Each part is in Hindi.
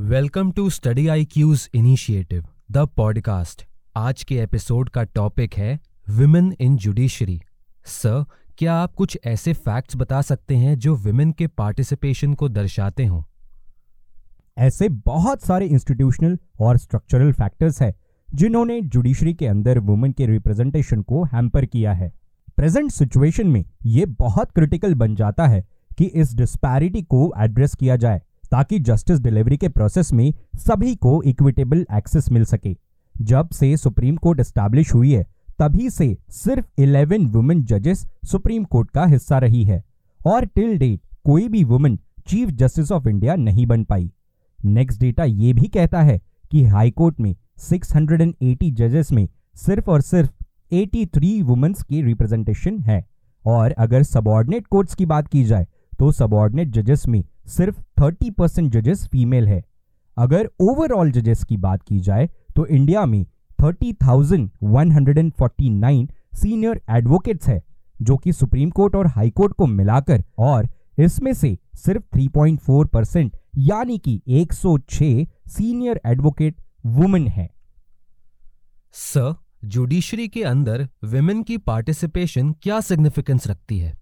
Welcome to study I Q's initiative, the podcast. आज के एपिसोड का टॉपिक है विमेन इन जुडिशरी। सर, क्या आप कुछ ऐसे फैक्ट्स बता सकते हैं जो विमेन के पार्टिसिपेशन को दर्शाते हों? ऐसे बहुत सारे इंस्टीट्यूशनल और स्ट्रक्चरल फैक्टर्स है, जिन्होंने जुडिशरी के अंदर वुमेन के रिप्रेजेंटेशन को हैम्पर किया है। प्रेजेंट सिचुएशन में ये बहुत क्रिटिकल बन जाता है कि इस डिस्पैरिटी को एड्रेस किया जाए। ताकि जस्टिस डिलीवरी के प्रोसेस में सभी को इक्विटेबल एक्सेस मिल सके। जब से सुप्रीम कोर्ट एस्टैब्लिश हुई है, तभी से सिर्फ़ 11 वुमेन जजेस सुप्रीम कोर्ट का हिस्सा रही है और टिल डेट कोई भी women chief justice of India नहीं बन पाई। नेक्स्ट डेटा ये भी कहता है कि हाई कोर्ट में 680 जजेस में सिर्फ़ और सिर्फ़ 83 वुमेन्स की रिप्रेजेंटेशन है। और अगर सबॉर्डिनेट कोर्ट्स की बात की जाए तो सबॉर्डिनेट जजेस में सिर्फ़ 30 परसेंट जजेस फीमेल है। अगर ओवरऑल जजेस की बात की जाए तो इंडिया में 30,149 सीनियर एडवोकेट्स है जो कि सुप्रीम कोर्ट और हाई कोर्ट को मिलाकर और इसमें से सिर्फ़ 3.4 परसेंट यानी कि 106 सीनियर एडवोकेट वुमेन है। सर जुडिशरी के अंदर वुमेन की पार्टिसिपेशन क्या सिग्निफिकेंस रखती है?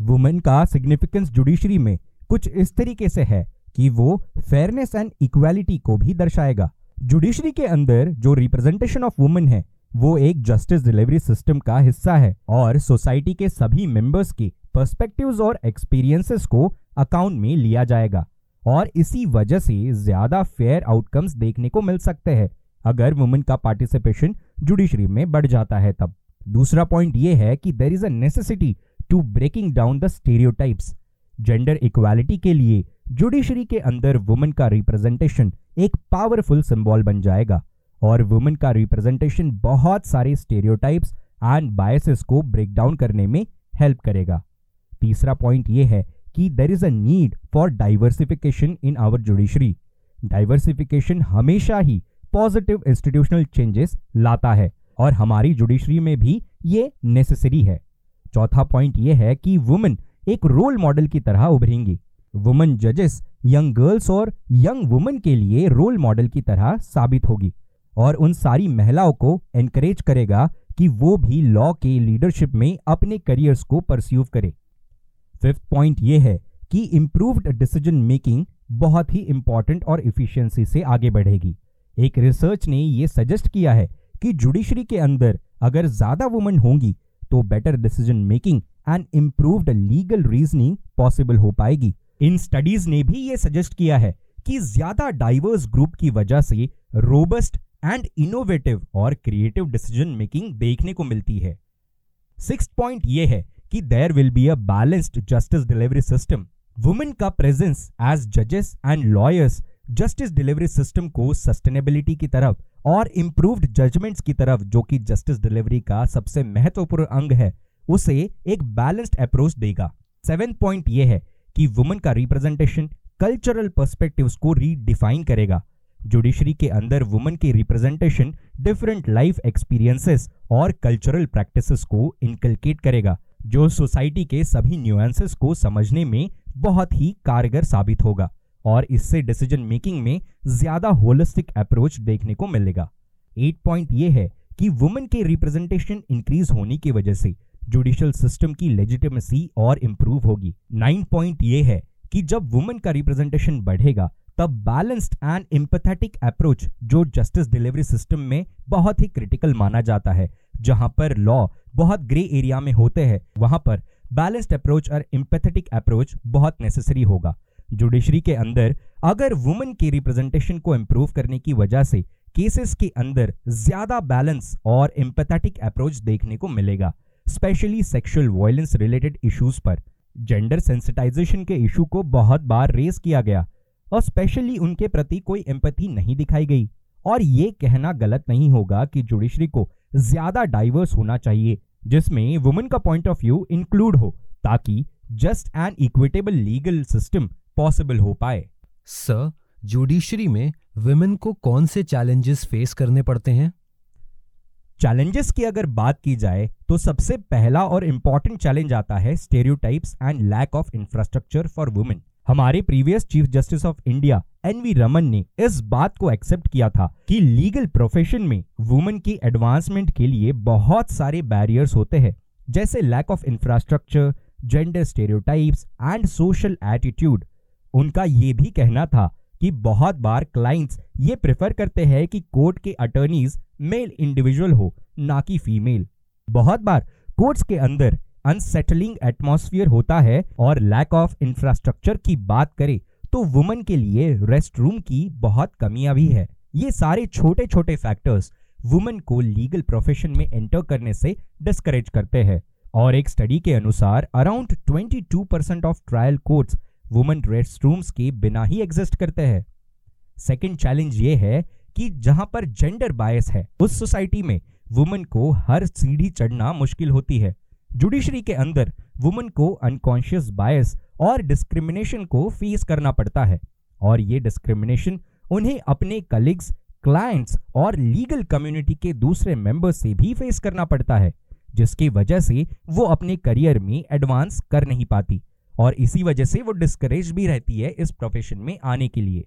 वुमेन का सिग्निफिकेंस जुडिशरी में कुछ इस तरीके से है कि वो फेयरनेस एंड इक्वालिटी को भी दर्शाएगा। जुडिशरी के अंदर जो रिप्रेजेंटेशन ऑफ़ वुमेन है, वो एक जस्टिस डिलीवरी सिस्टम का हिस्सा है और सोसाइटी के सभी मेंबर्स के पर्सपेक्टिव्स और एक्सपीरियंसेस को अकाउंट में लिया जाएगा और इसी वजह से ज़्यादा फेयर आउटकम्स देखने को मिल सकते हैं अगर वुमेन का पार्टिसिपेशन जुडिशरी में बढ़ जाता है तब। दूसरा पॉइंट यह है कि there is a necessity to breaking down the stereotypes gender equality के लिए जुडिशरी के अंदर वुमेन का रिप्रेजेंटेशन एक पावरफुल सिंबल बन जाएगा। और वुमेन का रिप्रेजेंटेशन बहुत सारे स्टेरियोटाइप्स एंड बायसेस को ब्रेक डाउन करने में हेल्प करेगा। तीसरा पॉइंट यह है कि there is a need for diversification in our judiciary diversification हमेशा ही पॉजिटिव इंस्टीट्यूशनल चेंजेस लाता है और हमारी जुडिशरी में भी ये नेसेसरी है। चौथा पॉइंट यह है कि वुमेन एक रोल मॉडल की तरह उभरेंगी। वुमेन जजेस यंग गर्ल्स और यंग वुमेन के लिए रोल मॉडल की तरह साबित होगी। और उन सारी महिलाओं को एनकरेज करेगा कि वो भी लॉ के लीडरशिप में अपने करियर्स को परस्यूव करे। फिफ्थ पॉइंट ये है कि इंप्रूव्ड डिसीज़न मेकिंग बहुत ही इंपॉर्टेंट और इफिशियंसी से आगे बढ़ेगी। एक रिसर्च ने यह सजेस्ट किया है कि जुडिशरी के अंदर अगर ज़्यादा वुमेन होंगी तो better decision making and improved legal reasoning possible हो पाएगी। इन स्टडीज़ ने भी ये सजेस्ट किया है कि ज़्यादा डाइवर्स ग्रुप की वजह से रोबस्ट एंड इनोवेटिव और क्रिएटिव डिसीज़न मेकिंग देखने को मिलती है। सिक्स पॉइंट ये है कि there will be a balanced justice delivery system women का प्रेजेंस एज जजेस and lawyers justice delivery system को सस्टेनेबिलिटी की तरफ़ और इंप्रूव्ड जजमेंट्स की तरफ़, जो कि जस्टिस डिलीवरी का सबसे महत्वपूर्ण अंग है, उसे एक बैलेंस्ड अप्रोच देगा। सेवन पॉइंट यह है कि वुमेन का रिप्रेजेंटेशन कल्चरल पर्सपेक्टिव्स को रीडिफाइन करेगा। जुडिशरी के अंदर वुमेन की रिप्रेजेंटेशन डिफरेंट लाइफ एक्सपीरियंसेस और कल्चरल प्रैक्टिसेस को इनकलकेट करेगा, जो सोसाइटी के सभी न्यूएंसेस को समझने में बहुत ही कारगर साबित होगा। और इससे डिसीज़न मेकिंग में ज़्यादा होलिस्टिक अप्रोच देखने को मिलेगा। एट पॉइंट ये है कि वुमेन के रिप्रेजेंटेशन इंक्रीज होने की वजह से जुडिशियल सिस्टम की लेजिटिमेसी और इंप्रूव होगी। नाइन पॉइंट ये है कि जब वुमेन का रिप्रेजेंटेशन बढ़ेगा, तब बैलेंस्ड एंड एम्पैथेटिक अप्रोच जो जस्टिस डिलीवरी सिस्टम में बहुत ही क्रिटिकल माना जाता है, जहाँ पर लॉ बहुत ग्रे एरिया में होते हैं, वहाँ पर बैलेंस्ड अप्रोच और एम्पैथेटिक अप्रोच बहुत नेसेसरी होगा। जुडिशरी के अंदर, अगर वुमेन के रिप्रेजेंटेशन को इम्प्रूव करने की वजह से केसेस के अंदर ज़्यादा बैलेंस और एम्पैथेटिक अप्रोच देखने को मिलेगा specially sexual violence related issues पर। जेंडर सेंसिटाइजेशन के इशू को बहुत बार रेस किया गया और स्पेशली उनके प्रति कोई एम्पैथी नहीं दिखाई गई। और ये कहना गलत नहीं होगा कि जुडिशरी को ज़्यादा डाइवर्स होना चाहिए, जिसमें वुमेन का पॉइंट ऑफ़ व्यू इंक्लूड हो, ताकि just and equitable legal system possible हो पाए। सर जुडिशरी में वुमेन को कौन से चैलेंजेस फेस करने पड़ते हैं? चैलेंजेस की अगर बात की जाए तो सबसे पहला और इंपॉर्टेंट चैलेंज आता है stereotypes and lack of infrastructure for women हमारे previous chief justice of India N V Raman ने इस बात को एक्सेप्ट किया था कि लीगल प्रोफेशन में वुमेन की एडवांसमेंट के लिए बहुत सारे बैरियर्स होते हैं जैसे lack of infrastructure gender stereotypes and social attitude उनका ये भी कहना था कि बहुत बार क्लाइंट्स ये प्रेफर करते हैं कि कोर्ट के अटर्नीज मेल इंडिविजुअल हो, ना कि फीमेल बहुत बार कोर्ट्स के अंदर अनसेटलिंग एटमॉस्फेयर होता है और लैक ऑफ़ इंफ्रास्ट्रक्चर की बात करें तो वुमेन के लिए रेस्ट रूम की बहुत कमियाँ भी है। ये सारे छोटे छोटे फैक्टर्स वुमेन को लीगल प्रोफेशन में एंटर करने से डिस्करेज करते हैं। और एक स्टडी के अनुसार around 22 percent of trial courts women rest rooms के बिना ही एग्जिस्ट करते हैं। सेकेंड चैलेंज ये है कि जहाँ पर जेंडर बायस है, उस सोसाइटी में वुमेन को हर सीढ़ी चढ़ना मुश्किल होती है। जुडिशरी के अंदर वुमेन को अनकॉन्शियस बायस और डिस्क्रिमिनेशन को फेस करना पड़ता है, और ये डिस्क्रिमिनेशन उन्हें अपने कलीग्स, क्लाइंट्स और लीगल कम्युनिटी के दूसरे मेंबर्स से भी फेस करना पड़ता है, जिसकी वजह से वो अपने करियर में एडवांस कर नहीं पाती। और इसी वजह से वो डिस्करेज भी रहती है इस प्रोफेशन में आने के लिए।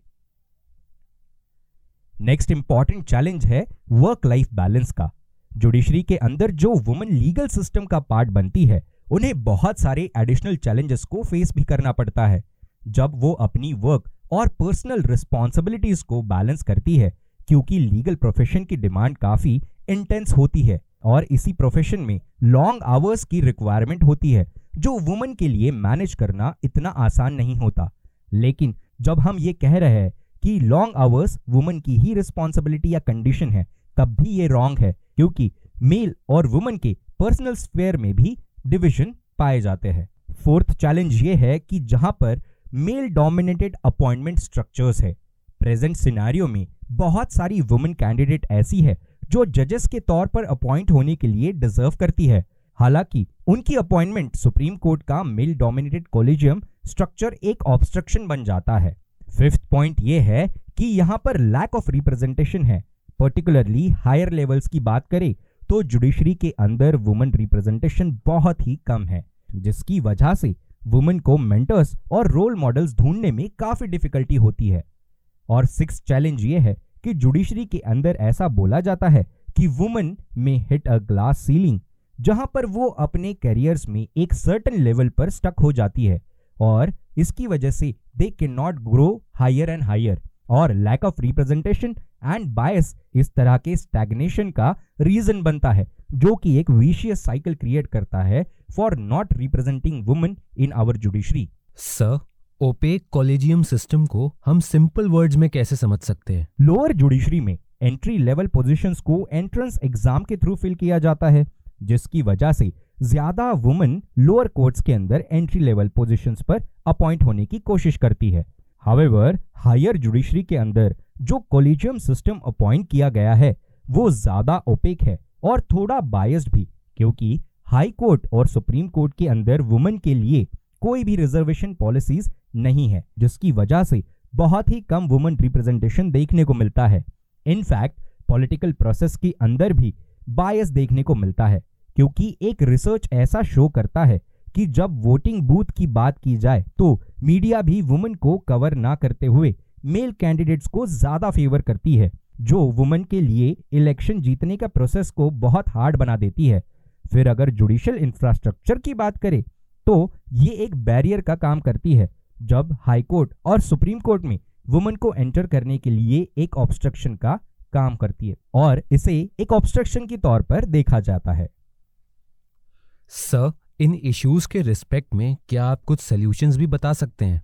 नेक्स्ट इंपॉर्टेंट चैलेंज है वर्क लाइफ बैलेंस का। जुडिशरी के अंदर जो वुमेन लीगल सिस्टम का पार्ट बनती है, उन्हें बहुत सारे एडिशनल चैलेंजेस को फेस भी करना पड़ता है। जब वो अपनी वर्क और पर्सनल रिस्पॉन्सिबिलिटीज को बैलेंस करती है, क्योंकि लीगल प्रोफेशन की डिमांड काफ़ी इंटेंस होती है और इसी प्रोफेशन में लॉन्ग आवर्स की रिक्वायरमेंट होती है जो वुमन के लिए मैनेज करना इतना आसान नहीं होता। लेकिन जब हम ये कह रहे हैं कि लॉन्ग आवर्स वुमेन की ही रिस्पॉन्सिबिलिटी या कंडीशन है, तब भी ये रॉन्ग है, क्योंकि मेल और वुमेन के पर्सनल स्फेयर में भी डिविजन पाए जाते हैं। फोर्थ चैलेंज ये है कि जहाँ पर मेल डोमिनेटेड अपॉइंटमेंट स्ट्रक्चर्स है प्रेजेंट सिनारियो में बहुत सारी वुमेन कैंडिडेट ऐसी है, जो जजेस के तौर पर अपॉइंट होने के लिए डिजर्व करती है। हालाँकि, उनकी अपॉइंटमेंट सुप्रीम कोर्ट का मेल डोमिनेटेड कॉलेजियम स्ट्रक्चर एक ऑब्स्ट्रक्शन बन जाता है। फिफ्थ पॉइंट ये है कि यहाँ पर लैक ऑफ़ रिप्रेजेंटेशन है। पर्टिकुलरली हायर लेवल्स की बात करें तो जुडिशरी के अंदर वुमेन रिप्रेजेंटेशन बहुत ही कम है, जिसकी वजह से वुमेन को मेंटर्स और रोल मॉडल्स ढूँढने में काफ़ी डिफिकल्टी होती है। और सिक्स चैलेंज ये है कि जुडिशरी के अंदर ऐसा बोला जाता है कि वुमेन में हिट अ ग्लास सीलिंग जहाँ पर वो अपने करियर्स में एक सर्टन लेवल पर स्टक हो जाती है और इसकी वजह से they can not grow higher and higher और lack of representation and bias इस तरह के स्टैग्नेशन का रीजन बनता है जो कि एक विशियस साइकिल क्रिएट करता है for not representing women in our judiciary sir opaque collegium system को हम सिंपल वर्ड्स में कैसे समझ सकते हैं? लोअर जुडिशरी में एंट्री लेवल पोजीशंस को एंट्रेंस एग्ज़ाम के थ्रू फिल किया जाता है। जिसकी वजह से ज़्यादा वुमेन लोअर कोर्ट्स के अंदर एंट्री लेवल पोजीशंस पर अपॉइंट होने की कोशिश करती है। हावेवर हायर जुडिशरी के अंदर जो कोलिजियम सिस्टम अपॉइंट किया गया है, वो ज़्यादा ओपेक है और थोड़ा बायस्ड भी, क्योंकि हाई कोर्ट और सुप्रीम कोर्ट के अंदर वुमेन के लिए कोई भी रिजर्वेशन पॉलिसीज़ नहीं है, जिसकी वजह से बहुत ही कम वुमेन रिप्रेजेंटेशन देखने को मिलता है। इनफैक्ट पॉलिटिकल प्रोसेस के अंदर भी बायस देखने को मिलता है। क्योंकि एक रिसर्च ऐसा शो करता है कि जब वोटिंग बूथ की बात की जाए तो मीडिया भी वुमेन को कवर ना करते हुए मेल कैंडिडेट्स को ज़्यादा फेवर करती है, जो वुमेन के लिए इलेक्शन जीतने का प्रोसेस को बहुत हार्ड बना देती है। फिर अगर जुडिशियल इंफ्रास्ट्रक्चर की बात करें तो ये एक बैरियर का काम करती है, जब हाई कोर्ट और सुप्रीम कोर्ट में वुमेन को एंटर करने के लिए एक ऑब्स्ट्रक्शन का काम करती है, और इसे एक ऑब्स्ट्रक्शन के तौर पर देखा जाता है। सर, इन इश्यूज़ के रिस्पेक्ट में क्या आप कुछ सोल्यूशंस भी बता सकते हैं?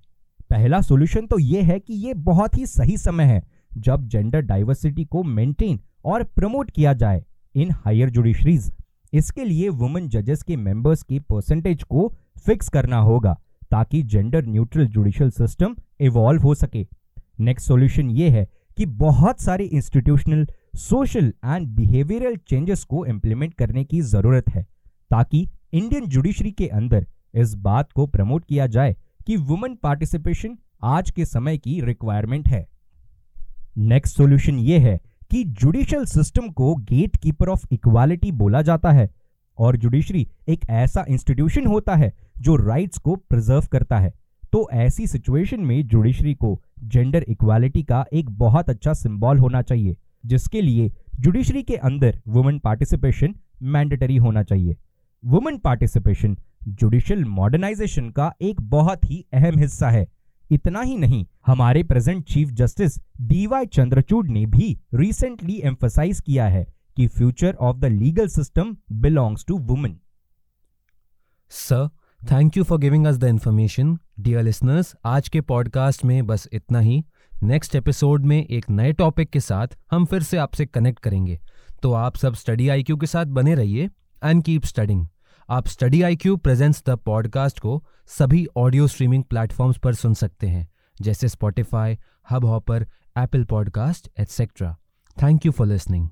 पहला सोल्यूशन तो यह है कि यह बहुत ही सही समय है, जब जेंडर डाइवर्सिटी को मेंटेन और प्रमोट किया जाए इन हायर जुडिशरीज इसके लिए वुमेन जजेस के मेंबर्स की परसेंटेज को फिक्स करना होगा, ताकि gender neutral judicial system evolve हो सके। नेक्स्ट सॉल्यूशन ये है कि बहुत सारे institutional social and behavioural changes को इंप्लीमेंट करने की ज़रूरत है, ताकि इंडियन जुडिशरी के अंदर इस बात को प्रमोट किया जाए कि वुमेन पार्टिसिपेशन आज के समय की रिक्वायरमेंट है। नेक्स्ट सॉल्यूशन यह है कि जुडिशियल सिस्टम को गेट कीपर ऑफ़ इक्वालिटी बोला जाता है और जुडिशरी एक ऐसा इंस्टीट्यूशन होता है जो राइट्स को प्रिजर्व करता है। तो ऐसी सिचुएशन में जुडिशरी को जेंडर इक्वालिटी का एक बहुत अच्छा सिंबल होना चाहिए, जिसके लिए जुडिशरी के अंदर वुमेन पार्टिसिपेशन मैंडेटरी होना चाहिए। वुमेन पार्टिसिपेशन जुडिशियल मॉडर्नाइजेशन का एक बहुत ही अहम हिस्सा है। इतना ही नहीं, हमारे present chief justice D Y Chandrachud ने भी रिसेंटली एम्फोसाइज किया है कि future of the legal system belongs to women sir thank you for giving us the information dear listeners आज के पॉडकास्ट में बस इतना ही। नेक्स्ट एपिसोड में एक नए टॉपिक के साथ हम फिर से आपसे कनेक्ट करेंगे। तो आप सब स्टडी आईक्यू के साथ बने रहिए एंड कीप स्टडिंग आप study I Q presents the podcast को सभी ऑडियो स्ट्रीमिंग प्लेटफॉर्म्स पर सुन सकते हैं, जैसे Spotify Hubhopper Apple podcast etcetera thank you for listening